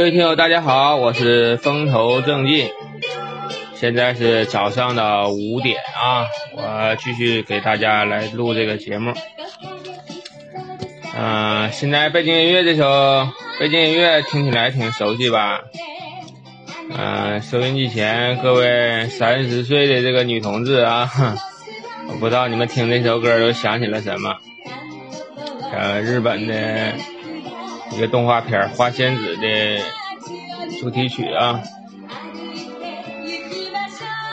各位听友，大家好，我是风头正劲，现在是早上的五点啊，我继续给大家来录这个节目。嗯、现在背景音乐这首背景音乐听起来挺熟悉吧？嗯、收音机前各位三十岁的这个女同志啊，我不知道你们听这首歌都想起了什么？呃，日本的一个动画片《花仙子》的主题曲啊，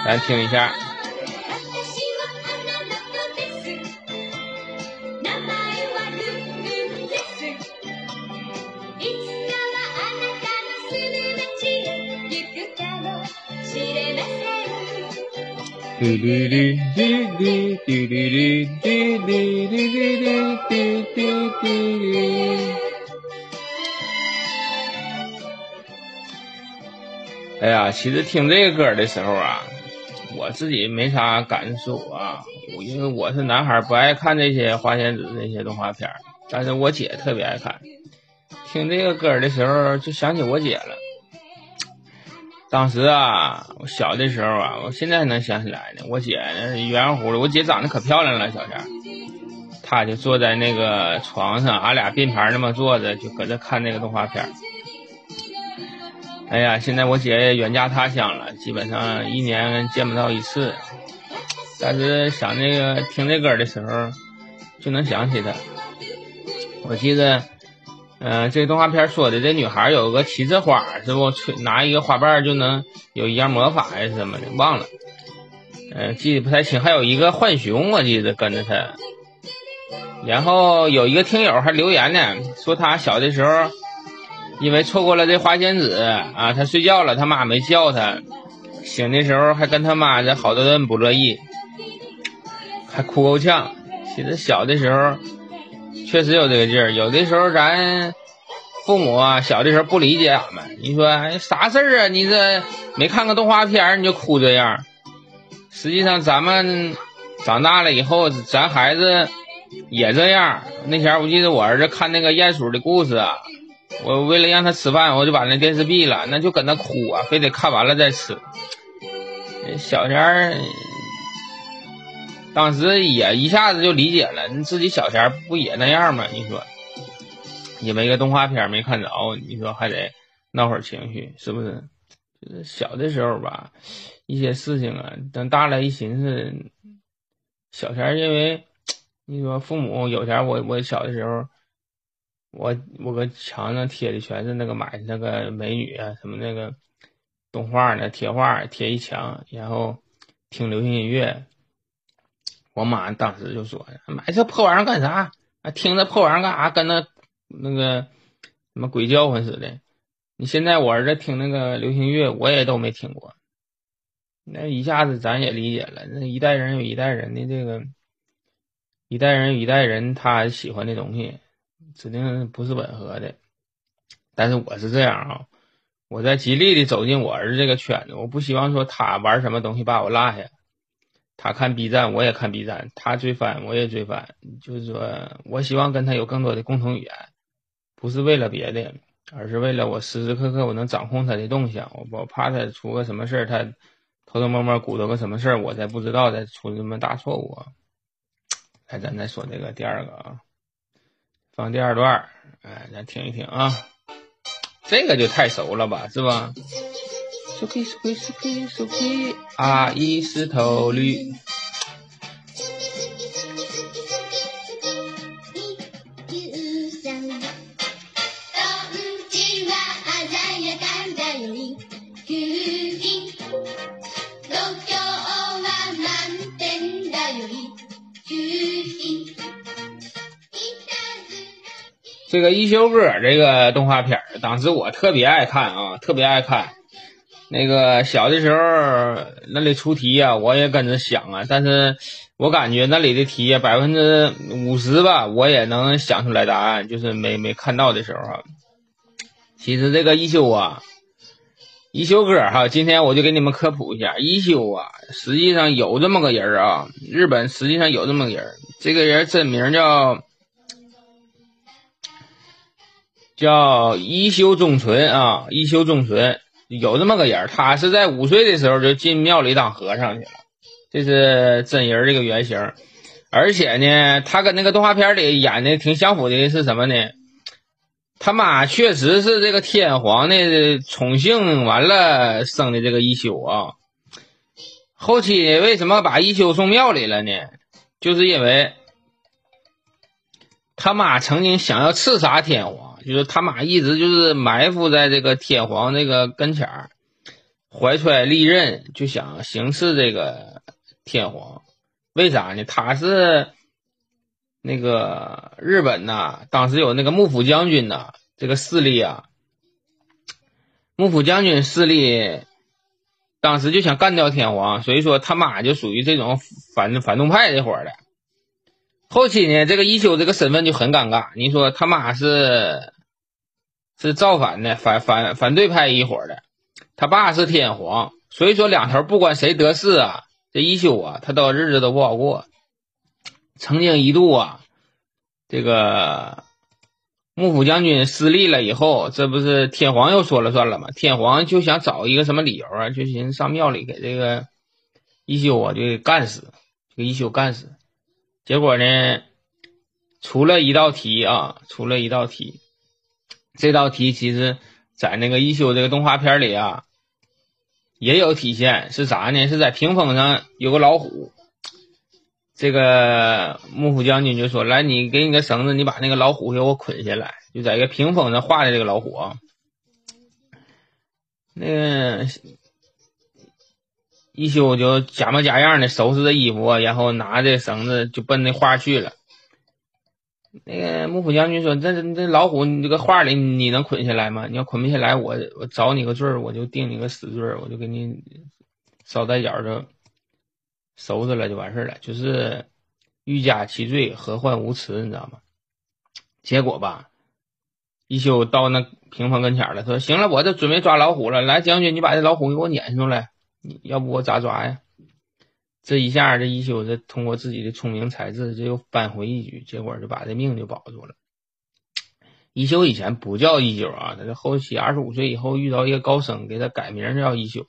咱听一下。嘟嘟嘟嘟嘟嘟嘟嘟嘟嘟嘟嘟嘟嘟。哎呀，其实听这个歌的时候啊，我自己没啥感受啊，因为我是男孩，不爱看这些花仙子那些动画片，但是我姐特别爱看。听这个歌的时候，就想起我姐了。当时啊，我小的时候啊，我现在还能想起来呢。我姐圆圆乎的，我姐长得可漂亮了，小前儿。她就坐在那个床上，俺俩并排那么坐着，就搁这看那个动画片。哎呀，现在我姐也远嫁他乡了，基本上一年见不到一次。但是想那个听这歌的时候，就能想起她。我记得，嗯、这动画片说的这女孩有个七色花，是不？吹拿一个花瓣就能有一样魔法呀什么的，忘了。嗯、记得不太清。还有一个浣熊，我记得跟着她。然后有一个听友还留言呢，说他小的时候。因为错过了这花仙子啊，他睡觉了，他妈没叫他，醒的时候还跟他妈这好多人不乐意，还哭够呛。其实小的时候确实有这个劲儿，有的时候咱父母啊，小的时候不理解俺们，你说啥事儿啊？你这没看个动画片儿你就哭这样。实际上咱们长大了以后，咱孩子也这样。那前儿我记得我儿子看那个鼹鼠的故事。我为了让他吃饭，我就把那电视闭了，那就搁那哭啊，非得看完了再吃。小前儿，当时也一下子就理解了，你自己小前儿不也那样吗？你说，也没个动画片没看着，你说还得闹会儿情绪，是不是？就是小的时候吧，一些事情啊，等大了一寻思，小前儿因为你说父母有钱，我我小的时候。我我搁墙上贴的全是那个买的那个美女啊，什么那个动画呢，贴画贴一墙，然后听流行音乐。我妈当时就说：“买这破玩意儿干啥？听这破玩意儿干啥？跟那那个什么鬼叫唤似的。”你现在我儿子听那个流行乐，我也都没听过。那一下子咱也理解了，那一代人有一代人的这个，一代人有一代人他喜欢的东西。指定不是吻合的，但是我是这样啊，我在极力的走进我儿子这个圈子，我不希望说他玩什么东西把我落下。他看 B 站，我也看 B 站；他追番，我也追番。就是说我希望跟他有更多的共同语言，不是为了别的，而是为了我时时刻刻我能掌控他的动向。我我怕他出个什么事儿，他偷偷摸摸鼓捣个什么事儿，我才不知道，再出这么大错误。来，咱再说这个第二个啊。放第二段，哎，咱听一听啊，这个就太熟了吧，是吧？Suki Suki，阿姨是头驴。这个一休哥这个动画片儿，当时我特别爱看啊，特别爱看。那个小的时候那里出题啊，我也跟着想啊，但是我感觉那里的题啊，百分之五十吧，我也能想出来答案，就是没没看到的时候啊。其实这个一休啊，一休哥哈，今天我就给你们科普一下，一休啊，实际上有这么个人啊，日本实际上有这么个人，这个人真名叫。叫一休忠纯啊，一休忠纯有这么个人，他是在五岁的时候就进庙里当和尚去了，这是真人这个原型。而且呢，他跟那个动画片里演的挺相符的，是什么呢？他妈确实是这个天皇的宠幸完了生的这个一休啊。后期为什么把一休送庙里了呢？就是因为他妈曾经想要刺杀天皇，就是他妈一直就是埋伏在这个天皇那个跟前儿，怀揣利刃就想行刺这个天皇。为啥呢？他是那个日本呐，当时有那个幕府将军呐，这个势力啊，幕府将军势力。当时就想干掉天皇，所以说他妈就属于这种反反动派这伙儿的。后期呢，这个一休这个身份就很尴尬。你说他妈是是造反的，反反反对派一伙的，他爸是天皇，所以说两头不管谁得势啊，这一休啊，他都日子都不好过。曾经一度啊，这个。幕府将军失利了以后，这不是天皇又说了算了吗？天皇就想找一个什么理由啊？就寻思上庙里给这个一休啊，就给干死，给一休干死。结果呢，出了一道题啊，出了一道题。这道题其实，在那个一休这个动画片里啊，也有体现。是啥呢？是在屏风上有个老虎。这个幕府将军就说：“来，你给你个绳子，你把那个老虎给我捆下来。”就在一个屏风上画的这个老虎啊。那个一休就假模假样的收拾着衣服，然后拿着绳子就奔那画去了。那个幕府将军说：“这这老虎，你这个画里你能捆下来吗？你要捆不下来，我我找你个罪儿，我就定你个死罪儿，我就给你捎带脚的。”收拾了就完事儿了，就是欲加其罪，何患无辞，你知道吗？结果吧，一休到那屏风跟前了，说：“行了，我这准备抓老虎了。来，将军，你把这老虎给我撵出来。你要不我咋抓呀？”这一下，这一休这通过自己的聪明才智，这又扳回一局，结果就把这命就保住了。一休以前不叫一休啊，他这后期二十五岁以后遇到一个高僧，给他改名叫一休。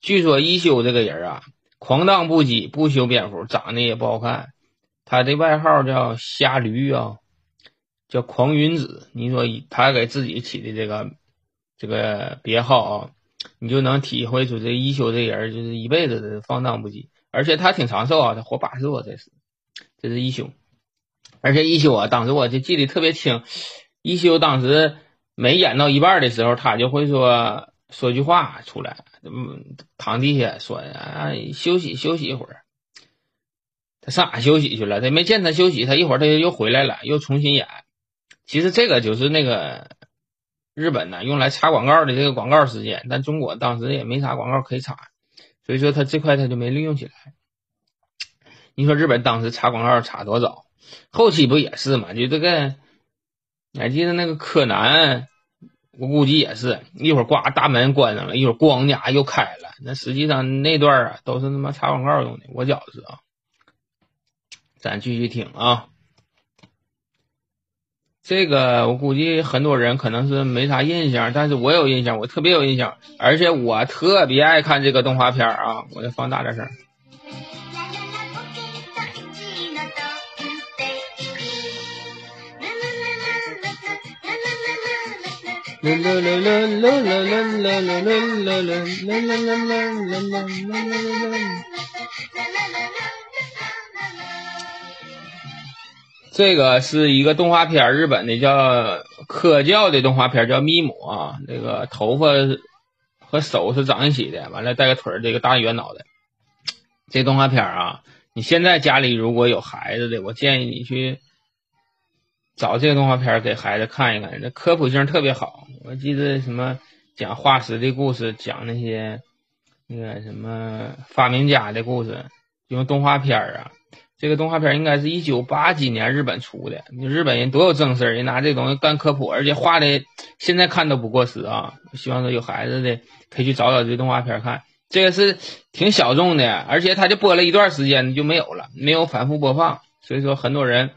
据说一休这个人啊。狂荡不羁，不修边幅，长得也不好看。他的外号叫瞎驴啊，叫狂云子。你说他给自己起的这个这个别号啊，你就能体会出这一休这人就是一辈子的放荡不羁。而且他挺长寿啊，他活八十多，这是这是一休。而且一休啊，当时我就记得特别清，一休当时每演到一半的时候，他就会说说句话出来。嗯，躺地下说啊，休息休息一会儿。他上哪休息去了？他没见他休息，他一会儿他又回来了，又重新演。其实这个就是那个日本呢用来插广告的这个广告时间，但中国当时也没啥广告可以插，所以说他这块他就没利用起来。你说日本当时插广告插多早？后期不也是嘛？就这个，你还记得那个柯南？我估计也是一会儿，呱，大门关上了，一会儿咣家又开了。那实际上那段啊，都是他妈插广告用的。我觉着是啊，咱继续听啊。这个我估计很多人可能是没啥印象，但是我有印象，我特别有印象，而且我特别爱看这个动画片啊。我再放大点声。啦啦啦啦啦啦啦。这个是一个动画片，日本的叫科教的动画片，叫咪姆啊。那个头发和手是长一起的，完了带个腿儿，这个大圆脑袋。这动画片啊，你现在家里如果有孩子的，我建议你去。找这个动画片给孩子看一看，这科普性特别好。我记得什么讲化石的故事，讲那些那个什么发明家的故事，用动画片啊。这个动画片应该是一九八几年日本出的。你日本人多有正事儿，人拿这东西干科普，而且画的现在看都不过时啊。希望说有孩子的可以去找找这动画片看。这个是挺小众的，而且它就播了一段时间就没有了，没有反复播放，所以说很多人。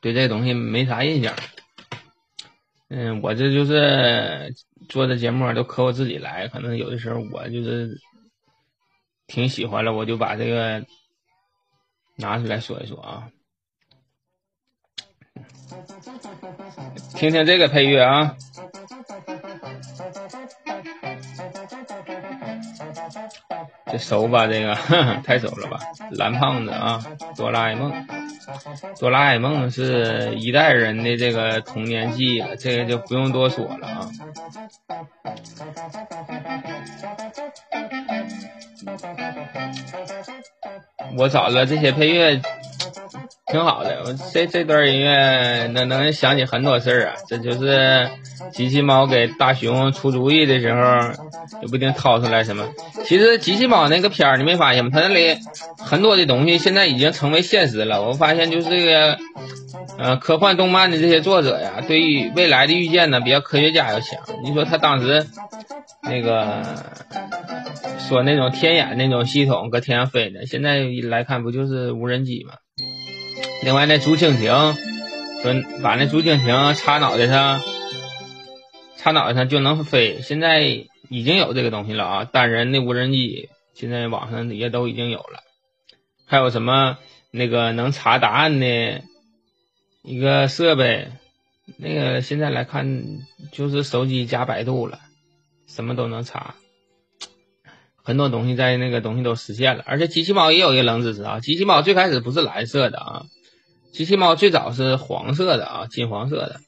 对这东西没啥印象。嗯，我这就是做的节目都可我自己来，可能有的时候我就是挺喜欢了，我就把这个拿出来说一说啊。听听这个配乐啊，这熟吧？这个 太熟了吧？蓝胖子啊，哆啦 A 梦，哆啦 A 梦是一代人的这个童年记忆了，这个就不用多说了啊。我找了这些配乐。挺好的，我这这段音乐能能想起很多事儿啊。这就是机器猫给大熊出主意的时候，也不一定掏出来什么。其实机器猫那个片儿，你没发现吗？它那里很多的东西现在已经成为现实了。我发现就是这个，呃，科幻动漫的这些作者呀，对于未来的预见呢，比较科学家要强。你说他当时那个说那种天眼那种系统搁天上飞的，现在来看不就是无人机吗？另外，那竹蜻蜓，说把那竹蜻蜓插脑袋上，插脑袋上就能飞。现在已经有这个东西了啊，单人的无人机，现在网上也都已经有了。还有什么那个能查答案的一个设备，那个现在来看就是手机加百度了，什么都能查。很多东西在那个东西都实现了，而且机器猫也有一个冷知识啊，机器猫最开始不是蓝色的啊。机器猫最早是黄色的啊，金黄色的，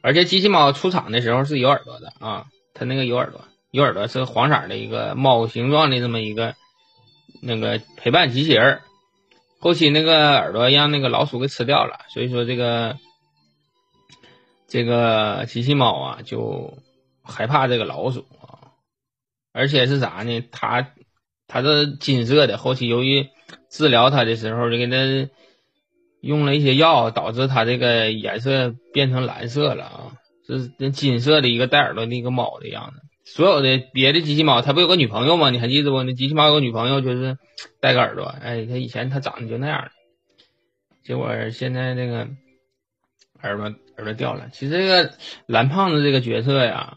而且机器猫出厂的时候是有耳朵的啊，它那个有耳朵，有耳朵是黄色的一个猫形状的这么一个那个陪伴机器人。后期那个耳朵让那个老鼠给吃掉了，所以说这个这个机器猫啊就害怕这个老鼠啊，而且是啥呢？它它是金色的，后期由于治疗它的时候就给它。用了一些药，导致它这个颜色变成蓝色了啊！是那金色的一个带耳朵的一个猫的样子。所有的别的机器猫，它不有个女朋友吗？你还记得不？那机器猫有个女朋友，就是带个耳朵。哎，它以前它长得就那样的，结果现在这个耳朵耳朵掉了。其实这个蓝胖子这个角色呀，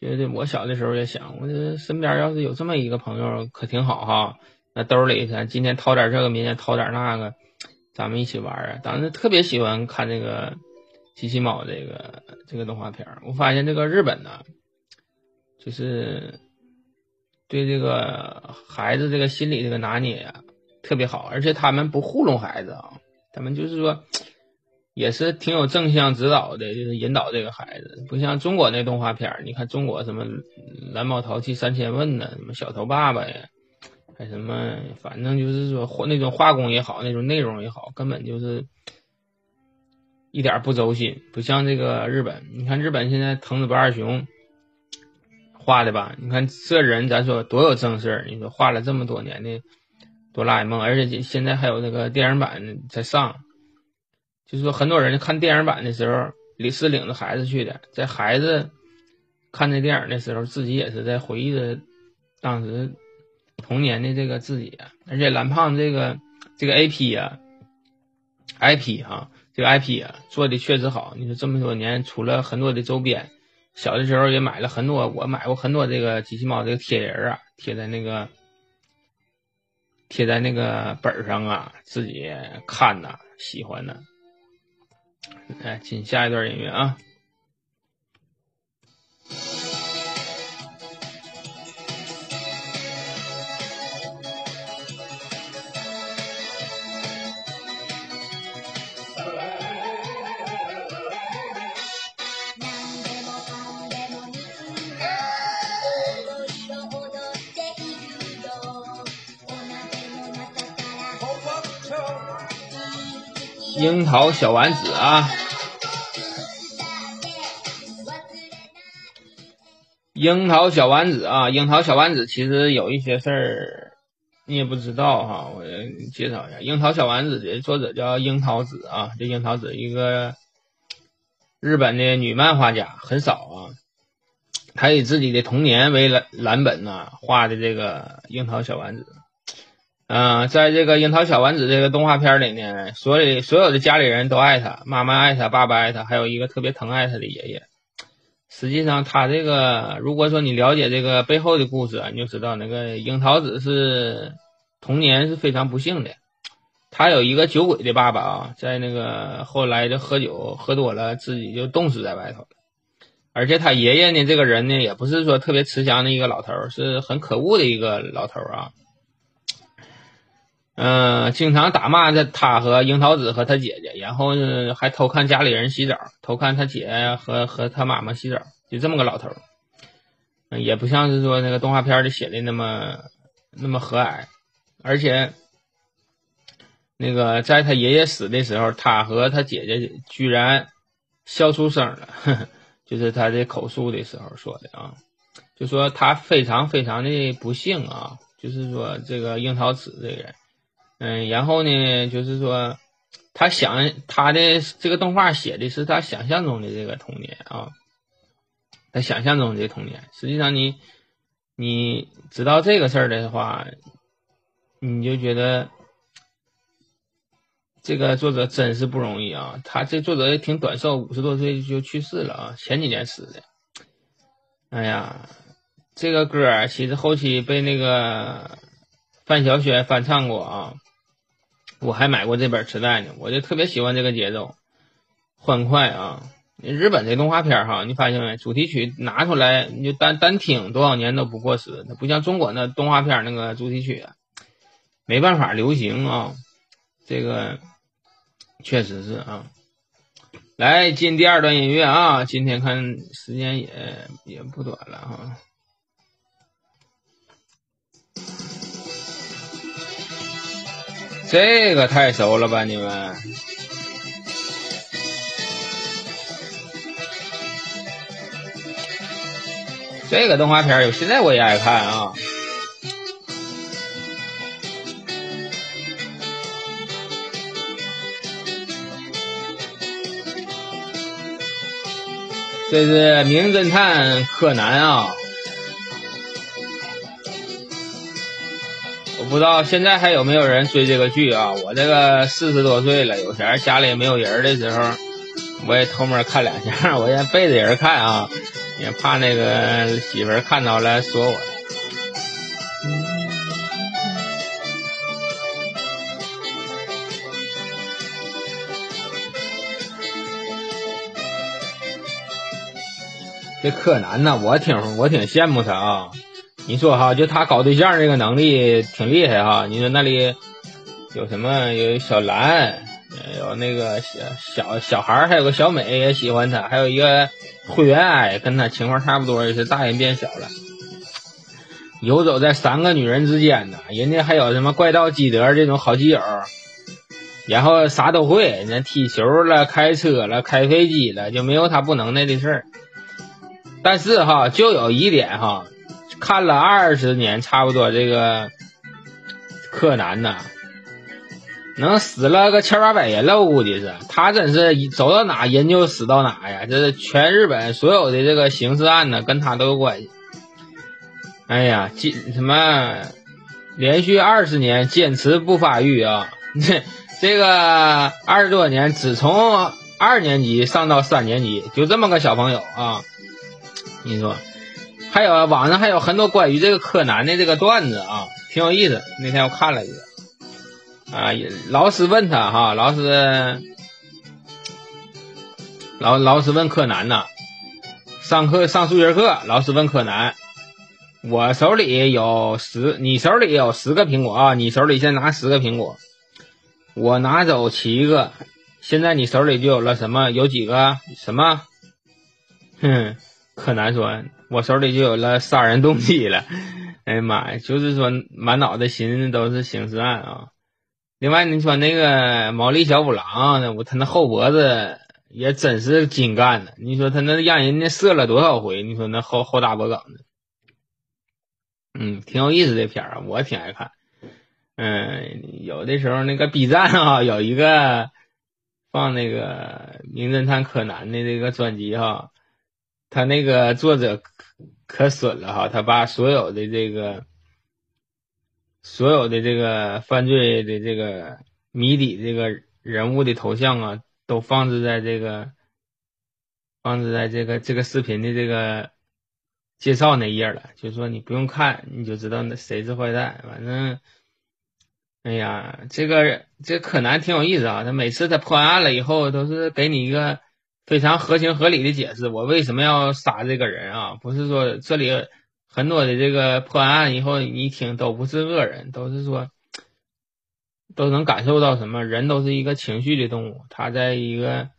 觉得我小的时候也想，我这身边要是有这么一个朋友，可挺好哈。那兜里咱今天掏点这个，明天掏点那个。咱们一起玩啊！当时特别喜欢看这个机器猫这个这个动画片儿。我发现这个日本呢，就是对这个孩子这个心理这个拿捏呀特别好，而且他们不糊弄孩子啊，他们就是说也是挺有正向指导的，就是引导这个孩子。不像中国那动画片儿，你看中国什么蓝猫淘气三千问呐，什么小头爸爸呀。还什么，反正就是说，那种画工也好，那种内容也好，根本就是一点不走心，不像这个日本。你看日本现在藤子不二雄画的吧？你看这人，咱说多有正事儿。你说画了这么多年的哆啦 A 梦，而且现在还有那个电影版在上，就是说很多人看电影版的时候，李是领着孩子去的，在孩子看那电影的时候，自己也是在回忆着当时。童年的这个自己，而且蓝胖这个这个 A P 啊，I P 哈，这个 I P 啊做的确实好。你说这么多年出了很多的周边，小的时候也买了很多，我买过很多这个机器猫这个贴人啊，贴在那个贴在那个本上啊，自己看呐，喜欢呐。来，进下一段音乐啊。樱桃小丸子啊，樱桃小丸子啊，樱桃小丸子其实有一些事儿你也不知道哈，我介绍一下，樱桃小丸子的作者叫樱桃子啊，这樱桃子一个日本的女漫画家，很少啊，她以自己的童年为蓝蓝本呐画的这个樱桃小丸子。嗯，在这个樱桃小丸子这个动画片里呢，所有所有的家里人都爱他，妈妈爱他，爸爸爱他，还有一个特别疼爱他的爷爷。实际上，他这个如果说你了解这个背后的故事，你就知道那个樱桃子是童年是非常不幸的。他有一个酒鬼的爸爸啊，在那个后来就喝酒喝多了，自己就冻死在外头了。而且他爷爷呢，这个人呢，也不是说特别慈祥的一个老头，是很可恶的一个老头啊。嗯，经常打骂他，他和樱桃子和他姐姐，然后呢还偷看家里人洗澡，偷看他姐和和他妈妈洗澡，就这么个老头。也不像是说那个动画片里写的那么那么和蔼，而且那个在他爷爷死的时候，他和他姐姐居然笑出声了，就是他这口述的时候说的啊，就说他非常非常的不幸啊，就是说这个樱桃子这个人。嗯，然后呢，就是说，他想他的这个动画写的是他想象中的这个童年啊，他想象中的童年。实际上，你你知道这个事儿的话，你就觉得这个作者真是不容易啊。他这作者也挺短寿，五十多岁就去世了啊，前几年死的。哎呀，这个歌其实后期被那个范晓萱翻唱过啊。我还买过这本磁带呢，我就特别喜欢这个节奏，欢快啊！日本这动画片哈，你发现没？主题曲拿出来你就单单听，多少年都不过时。它不像中国那动画片那个主题曲，没办法流行啊。这个确实是啊。来进第二段音乐啊！今天看时间也也不短了哈。这个太熟了吧，你们？这个动画片有现在我也爱看啊。这是名侦探柯南啊。我不知道现在还有没有人追这个剧啊？我这个四十多岁了，有前家里没有人的时候，我也偷摸看两下，我也背着人看啊，也怕那个媳妇看到了说我。这柯南呢，我挺我挺羡慕他啊。你说哈，就他搞对象这个能力挺厉害哈。你说那里有什么？有小兰，有那个小小小孩还有个小美也喜欢他，还有一个灰原哀跟他情况差不多，也是大人变小了，游走在三个女人之间呢。人家还有什么怪盗基德这种好基友，然后啥都会，那踢球了、开车了、开飞机了，就没有他不能耐的事儿。但是哈，就有一点哈。看了二十年，差不多这个柯南呐，能死了个千八百人了，我估计是。他真是走到哪人就死到哪呀！这是全日本所有的这个刑事案呢，跟他都有关系。哎呀，坚什么连续二十年坚持不发育啊！这 这个二十多年，只从二年级上到三年级，就这么个小朋友啊！你说。还有网上还有很多关于这个柯南的这个段子啊，挺有意思。那天我看了一个，啊，老师问他哈，老师，老老师问柯南呐，上课上数学课，老师问柯南，我手里有十，你手里有十个苹果啊，你手里先拿十个苹果，我拿走七个，现在你手里就有了什么？有几个什么？哼，柯南说。我手里就有了杀人动机了，哎呀妈呀！就是说满脑袋寻思都是刑事案啊。另外你说那个毛利小五郎，我他那后脖子也真是精干的。你说他那让人家射了多少回？你说那后后大脖梗子，嗯，挺有意思的片儿，我挺爱看。嗯，有的时候那个 B 站啊有一个放那个名侦探柯南的这个专辑哈，他那个作者。可可损了哈！他把所有的这个所有的这个犯罪的这个谜底，这个人物的头像啊，都放置在这个放置在这个这个视频的这个介绍那页了。就说你不用看，你就知道那谁是坏蛋。反正，哎呀，这个这柯南挺有意思啊。他每次他破案了以后，都是给你一个非常合情合理的解释，我为什么要杀这个人啊？不是说这里。很多的这个破案以后，你一听都不是恶人，都是说都能感受到什么？人都是一个情绪的动物，他在一个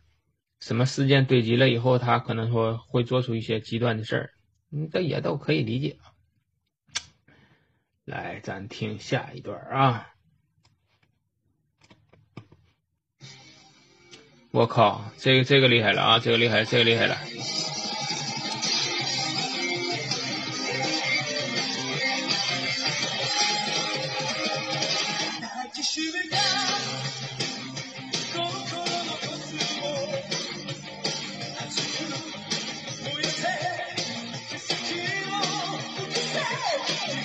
什么事件堆积了以后，他可能说会做出一些极端的事儿，嗯，这也都可以理解。来，咱听下一段啊！我靠，这个这个厉害了啊！这个厉害，这个厉害了。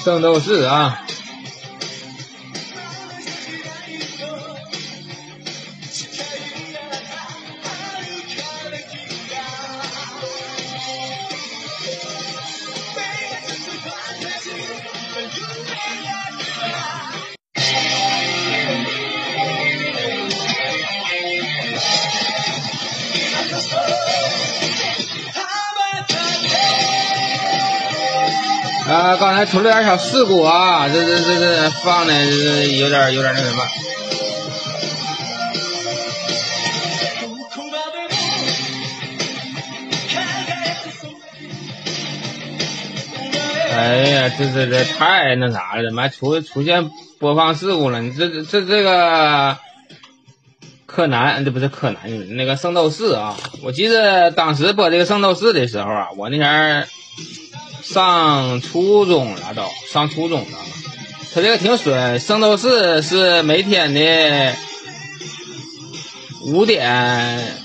圣斗士啊！出了点小事故啊，这这这这放的这有点有点那什么。哎呀，这这这太那啥了，怎么还出出现播放事故了？你这这这这个柯南，这不是柯南，那个圣斗士啊！我记得当时播这个圣斗士的时候啊，我那前。上初中了都，上初中了。他这个挺损，《圣斗士》是每天的五点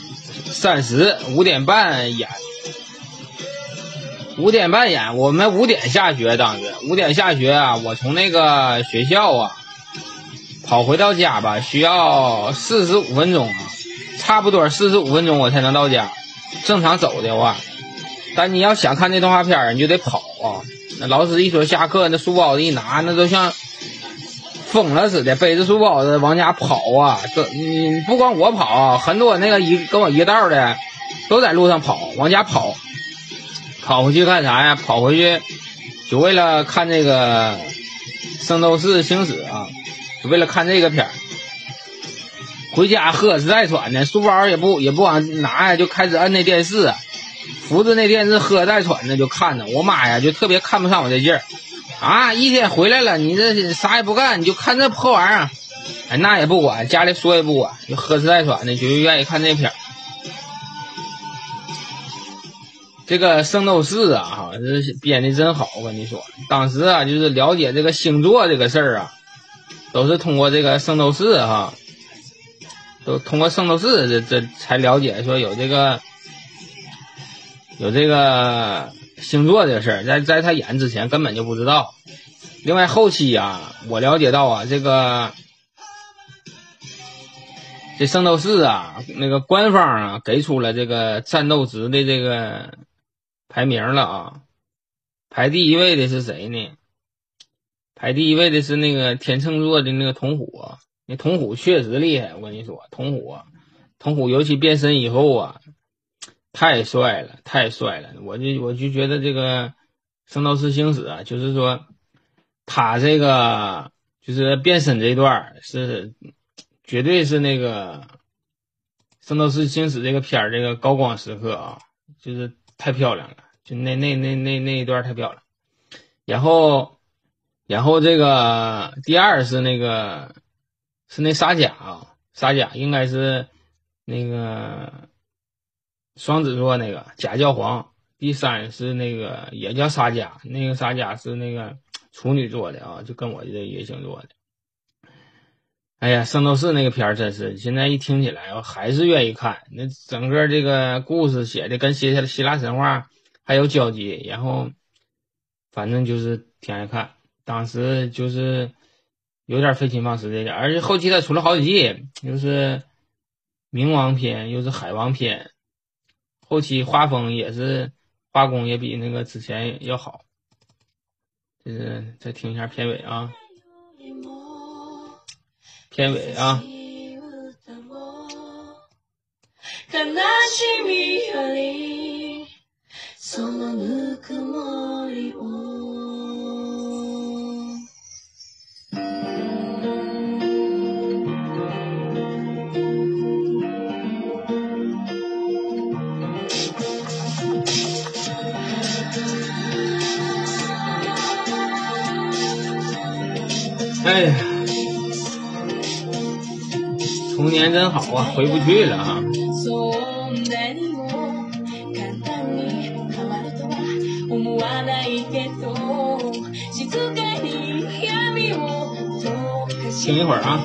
三十、五点半演，五点半演。我们五点下学，当时五点下学啊，我从那个学校啊跑回到家吧，需要四十五分钟啊，差不多四十五分钟我才能到家。正常走的话。但你要想看那动画片你就得跑啊！那老师一说下课，那书包一拿，那都像疯了似的，背着书包子往家跑啊！这你不光我跑，很多那个一跟我一道的都在路上跑，往家跑。跑回去干啥呀？跑回去就为了看这个《圣斗士星矢》啊，就为了看这个片儿。回家喝实在喘呢，书包也不也不往拿呀，就开始摁那电视。扶着那电视喝带喘的就看着，我妈呀就特别看不上我这劲儿，啊一天回来了你这啥也不干你就看这破玩意儿，哎那也不管家里说也不管就喝带喘的就愿意看这片儿。这个圣斗士啊哈这编的真好，我跟你说，当时啊就是了解这个星座这个事儿啊，都是通过这个圣斗士哈，都通过圣斗士这这才了解说有这个。有这个星座这个事儿，在在他演之前根本就不知道。另外后期啊，我了解到啊，这个这圣斗士啊，那个官方啊给出了这个战斗值的这个排名了啊。排第一位的是谁呢？排第一位的是那个天秤座的那个铜虎。那铜虎确实厉害，我跟你说，铜虎，铜虎尤其变身以后啊。太帅了，太帅了！我就我就觉得这个《圣斗士星矢》啊，就是说他这个就是变身这段是绝对是那个《圣斗士星矢》这个片儿这个高光时刻啊，就是太漂亮了，就那那那那那一段太漂亮。然后，然后这个第二是那个是那沙甲啊，沙甲应该是那个。双子座那个假教皇，第三是那个也叫沙加，那个沙加是那个处女座的啊，就跟我这月星座的。哎呀，圣斗士那个片儿真是，现在一听起来我还是愿意看。那整个这个故事写的跟希希腊神话还有交集，然后反正就是挺爱看。当时就是有点费心放时间，而且后期他出了好几季，又是冥王篇，又是海王篇，后期画风也是画工也比那个之前要好。就是再听一下片尾啊，片尾啊。哎呀，童年真好啊，回不去了啊。听一会儿啊。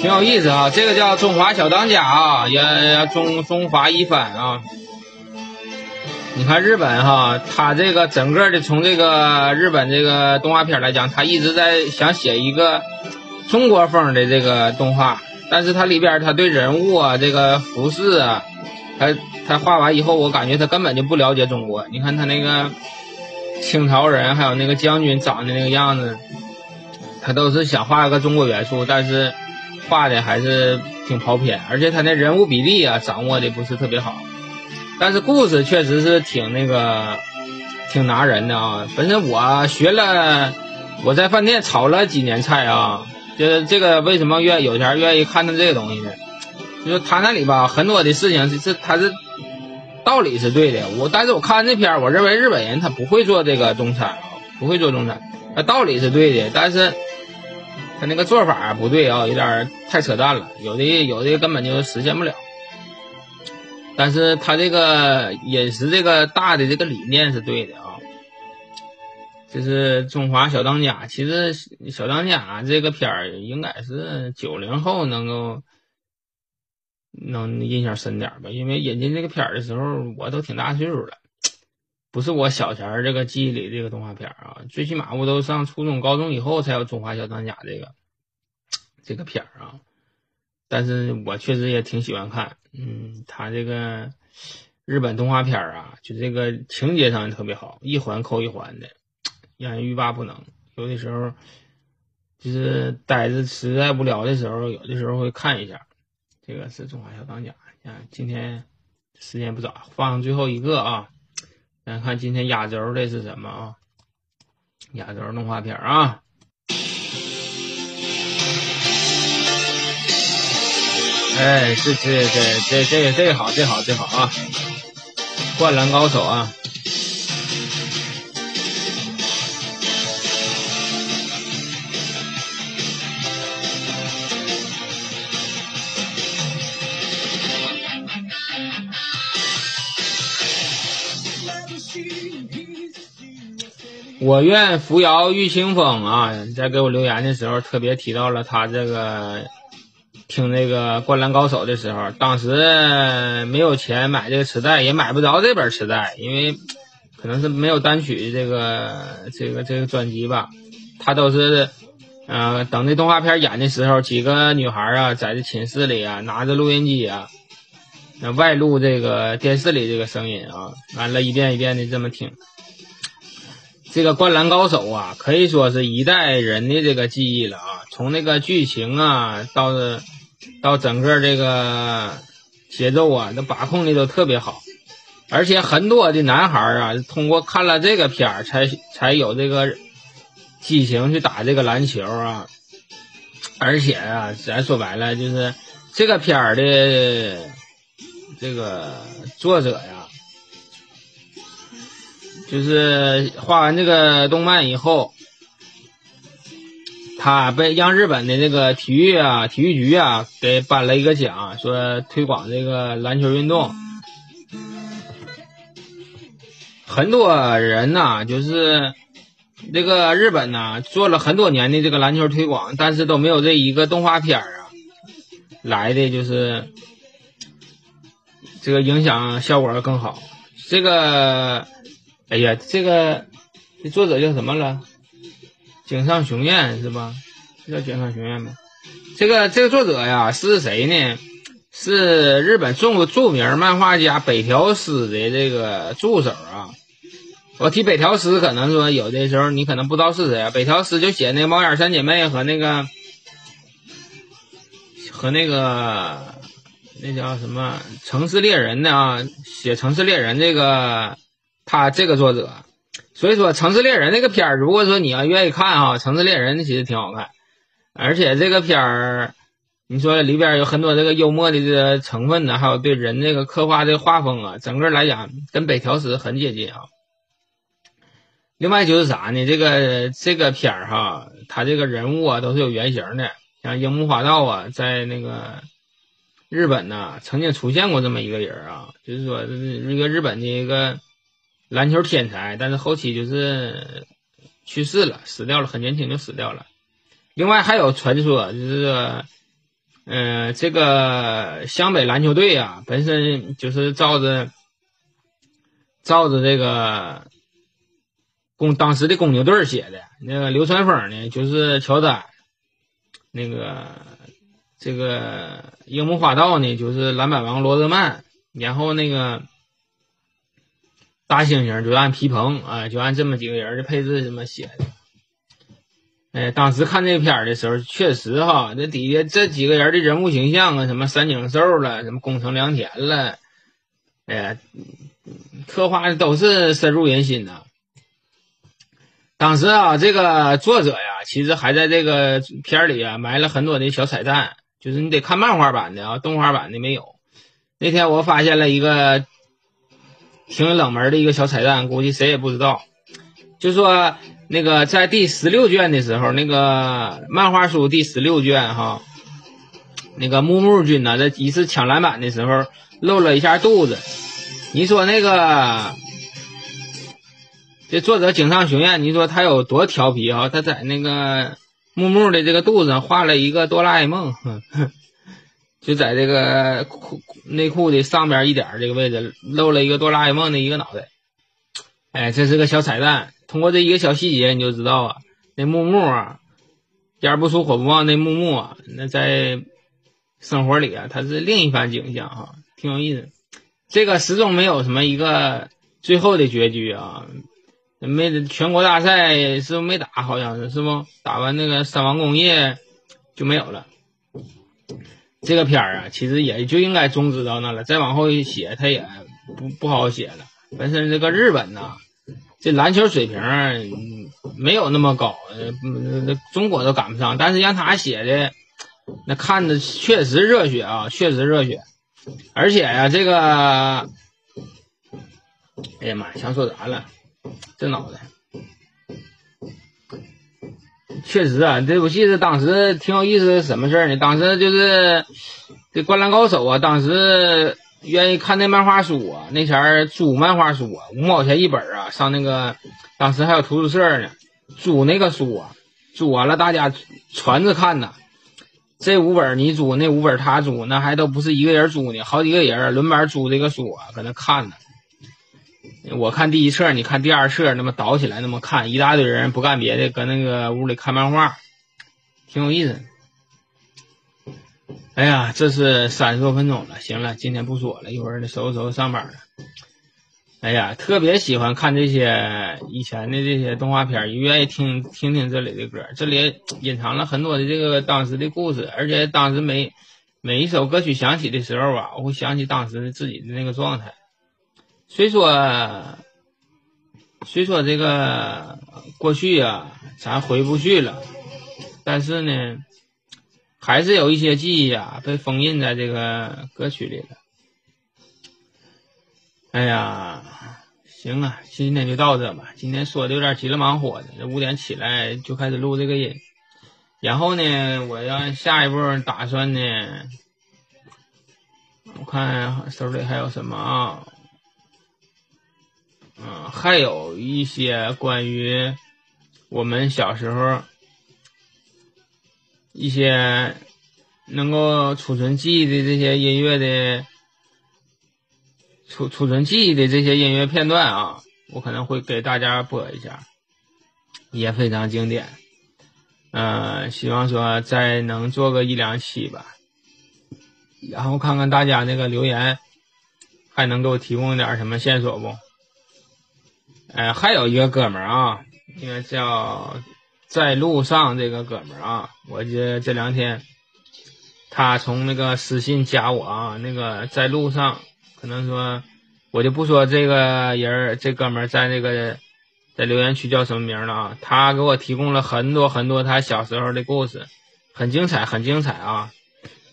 挺有意思哈，这个叫中华小当家啊，也中中华一番啊。你看日本哈，他这个整个的从这个日本这个动画片来讲，他一直在想写一个中国风的这个动画，但是它里边他对人物啊、这个服饰啊，他他画完以后，我感觉他根本就不了解中国。你看他那个清朝人，还有那个将军长的那个样子，他都是想画一个中国元素，但是画的还是挺跑偏，而且他那人物比例啊掌握的不是特别好。但是故事确实是挺那个，挺拿人的啊！本身我学了，我在饭店炒了几年菜啊，就是这个为什么愿有钱愿意看他这个东西呢？就是他那里吧，很多的事情是他是道理是对的。我但是我看这片我认为日本人他不会做这个中餐啊，不会做中餐。他道理是对的，但是他那个做法不对啊，有点太扯淡了。有的有的根本就实现不了。但是他这个饮食这个大的这个理念是对的啊，这是中华小当家。其实小当家这个片儿应该是九零后能够能印象深点吧，因为引进这个片儿的时候我都挺大岁数了，不是我小前儿这个记忆里这个动画片啊，最起码我都上初中高中以后才有中华小当家这个这个片儿啊。但是我确实也挺喜欢看，嗯，他这个日本动画片啊，就这个情节上特别好，一环扣一环的，让人欲罢不能。有的时候就是呆着实在无聊的时候，有的时候会看一下。这个是中华小当家，看今天时间不早，放最后一个啊，咱看今天亚洲的是什么啊？亚洲动画片啊。哎，这这这这这这好，这好，这好啊！灌篮高手啊！我愿扶摇遇清风啊！在给我留言的时候，特别提到了他这个。听那个《灌篮高手》的时候，当时没有钱买这个磁带，也买不着这本磁带，因为 可能是没有单曲这个这个这个专辑吧。他都是，呃，等那动画片演的时候，几个女孩啊，在这寝室里啊，拿着录音机啊，那外录这个电视里这个声音啊，完了，一遍一遍的这么听。这个《灌篮高手》啊，可以说是一代人的这个记忆了啊，从那个剧情啊到。到整个这个节奏啊，那把控的都特别好，而且很多的男孩啊，通过看了这个片儿，才才有这个激情去打这个篮球啊。而且啊，咱说白了就是这个片儿的这个作者呀，就是画完这个动漫以后。他被让日本的这个体育啊，体育局啊给颁了一个奖，说推广这个篮球运动。很多人呐，就是这个日本呐，做了很多年的这个篮球推广，但是都没有这一个动画片啊来的就是这个影响效果更好。这个，哎呀，这个这作者叫什么了？井上雄彦是吧？是叫井上雄彦吧？这个这个作者呀是谁呢？是日本著著名漫画家北条司的这个助手啊。我提北条司，可能说有的时候你可能不知道是谁啊。北条司就写那个《猫眼三姐妹》和那个和那个那叫什么《城市猎人》的啊，写《城市猎人》这个他这个作者。所以说，《城市猎人》这个片儿，如果说你要愿意看哈，《城市猎人》其实挺好看，而且这个片儿，你说里边有很多这个幽默的这个成分呢，还有对人这个刻画的画风啊，整个来讲跟北条司很接近啊。另外就是啥呢？这个这个片儿哈，他这个人物啊都是有原型的，像樱木花道啊，在那个日本呢曾经出现过这么一个人啊，就是说一个日本的一个。篮球天才，但是后期就是去世了，死掉了，很年轻就死掉了。另外还有传说，就是，嗯，这个湘北篮球队啊，本身就是照着照着这个公当时的公牛队写的。那个流川枫呢，就是乔丹；那个这个樱木花道呢，就是篮板王罗德曼。然后那个。大猩猩就按皮蓬啊，就按这么几个人的配置这么写的。哎，当时看这片儿的时候，确实哈，这底下这几个人的人物形象啊，什么三井寿了，什么宫城良田了，哎，刻画的都是深入人心呐。当时啊，这个作者呀，其实还在这个片儿里啊埋了很多的小彩蛋，就是你得看漫画版的啊，动画版的没有。那天我发现了一个。挺冷门的一个小彩蛋，估计谁也不知道。就说那个在第十六卷的时候，那个漫画书第十六卷哈，那个木木君呢，在一次抢篮板的时候露了一下肚子。你说那个这作者井上雄彦，你说他有多调皮啊？他在那个木木的这个肚子上画了一个哆啦 A 梦。就在这个裤内裤的上边一点这个位置露了一个哆啦 A 梦的一个脑袋，哎，这是个小彩蛋。通过这一个小细节，你就知道啊，那木木啊，烟不出火不旺那木木啊，那在生活里啊，他是另一番景象哈，挺有意思。这个始终没有什么一个最后的结局啊，没全国大赛是不是没打？好像是是不？打完那个三王工业就没有了。这个片儿啊，其实也就应该终止到那了。再往后写，他也不不好写了。本身这个日本呐，这篮球水平没有那么高，那中国都赶不上。但是让他写的，那看着确实热血啊，确实热血。而且呀，这个，哎呀妈，想说啥了？这脑袋。确实啊，这部戏是当时挺有意思，什么事儿呢？当时就是这《灌篮高手》啊，当时愿意看那漫画书啊，那前儿租漫画书啊，五毛钱一本啊，上那个当时还有图书社呢，租那个书啊，租完了大家传着看呐。这五本你租，那五本他租，那还都不是一个人租呢，好几个人轮班租这个书啊，搁那看呢。我看第一册，你看第二册，那么倒起来那么看，一大堆人不干别的，搁那个屋里看漫画，挺有意思。哎呀，这是三十多分钟了，行了，今天不说了，一会儿得收拾收拾上班了。哎呀，特别喜欢看这些以前的这些动画片，也愿意听听听这里的歌，这里隐藏了很多的这个当时的故事，而且当时每每一首歌曲响起的时候啊，我会想起当时的自己的那个状态。虽说，虽说这个过去啊，咱回不去了，但是呢，还是有一些记忆啊被封印在这个歌曲里了。哎呀，行啊，今天就到这吧。今天说的有点急了忙活的，这五点起来就开始录这个音。然后呢，我要下一步打算呢，我看手里还有什么啊？嗯，还有一些关于我们小时候一些能够储存记忆的这些音乐的储储存记忆的这些音乐片段啊，我可能会给大家播一下，也非常经典。嗯，希望说再能做个一两期吧，然后看看大家那个留言，还能给我提供点什么线索不？哎，还有一个哥们儿啊，应该叫在路上这个哥们儿啊，我这这两天他从那个私信加我啊，那个在路上，可能说我就不说这个人这哥们儿在那个。在留言区叫什么名了啊？他给我提供了很多很多他小时候的故事，很精彩，很精彩啊！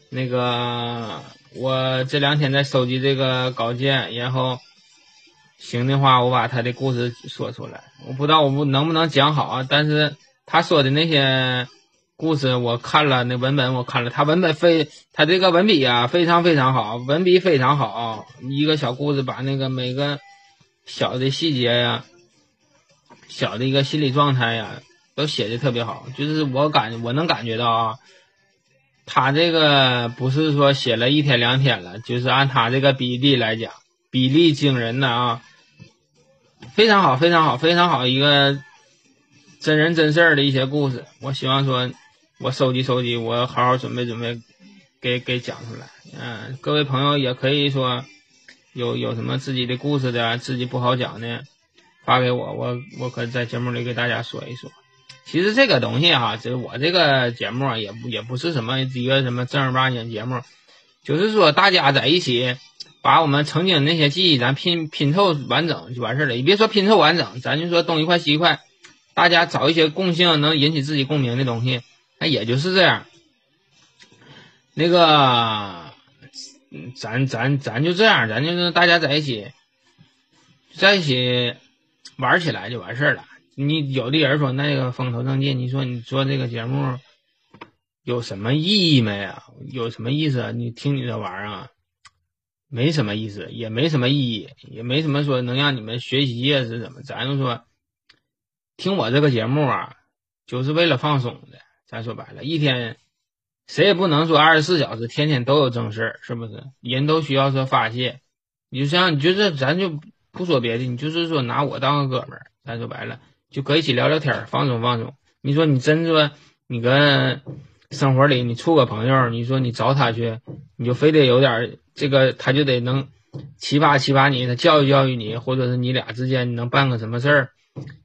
那个我这两天在收集这个稿件，然后行的话，我把他的故事说出来。我不知道我能不能讲好啊，但是他说的那些故事，我看了那文本，我看了他文本非他这个文笔啊，非常非常好，文笔非常好，一个小故事把那个每个小的细节呀。小的一个心理状态呀，都写的特别好，就是我感我能感觉到啊，他这个不是说写了一天两天了，就是按他这个比例来讲，比例惊人的啊，非常好，非常好，非常好一个真人真事儿的一些故事。我希望说，我收集收集，我好好准备准备，给给讲出来。嗯，各位朋友也可以说，有有什么自己的故事的，自己不好讲的。发给我，我我可在节目里给大家说一说。其实这个东西哈，这我这个节目也不也不是什么一个什么正儿八经节目，就是说大家在一起把我们曾经那些记忆咱拼拼凑完整就完事了。你别说拼凑完整，咱就说东一块西一块，大家找一些共性能引起自己共鸣的东西，那也就是这样。那个，咱咱咱就这样，咱就是大家在一起，在一起。玩起来就完事儿了。你有的人说那个风头正劲，你说你做这个节目有什么意义没啊？有什么意思啊？你听你这玩意儿啊，没什么意思，也没什么意义，也没什么说能让你们学习呀是怎么？咱就说听我这个节目啊，就是为了放松的。咱说白了，一天谁也不能说二十四小时天天都有正事儿，是不是？人都需要说发泄。你就像你就是咱就。不说别的，你就是说拿我当个哥们儿，咱说白了就搁一起聊聊天，放松放松。你说你真说你跟生活里你处个朋友，你说你找他去，你就非得有点这个，他就得能启发启发你，他教育教育你，或者是你俩之间你能办个什么事儿，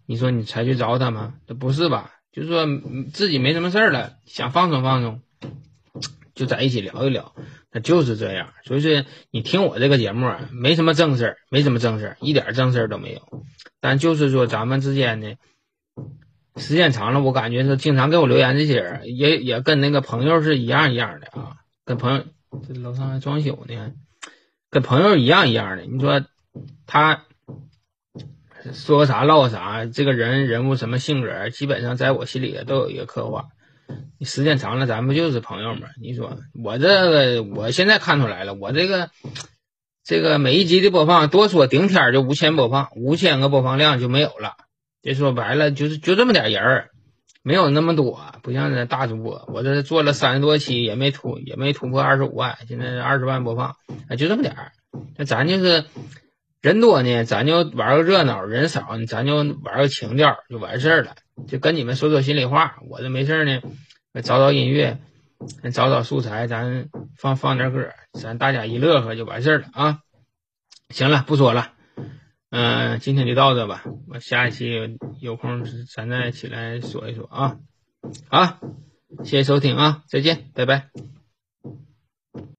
你说你才去找他吗？这不是吧？就是说自己没什么事儿了，想放松放松，就在一起聊一聊。那就是这样，所以说你听我这个节目啊，没什么正事儿，没什么正事儿，一点正事儿都没有。但就是说咱们之间呢，时间长了，我感觉是经常给我留言这些人，也也跟那个朋友是一样一样的啊，跟朋友这楼上还装修呢，跟朋友一样一样的。你说他说啥唠啥，这个人人物什么性格，基本上在我心里都有一个刻画。时间长了，咱不就是朋友吗？你说我这个，我现在看出来了，我这个这个每一集的播放，多说顶天就五千播放，五千个播放量就没有了。这说白了就是就这么点人，没有那么多，不像那大主播，我这做了三十多期也没突也没突破二十五万，现在二十万播放，就这么点儿。那咱就是人多呢，咱就玩个热闹；人少呢，咱就玩个情调，就完事儿了。就跟你们说说心里话，我这没事呢，找找音乐，找找素材，咱放放点歌，咱大家一乐呵就完事儿了啊！行了，不说了，嗯，今天就到这吧，我下一期有空咱再起来说一说啊！好，谢谢收听啊，再见，拜拜。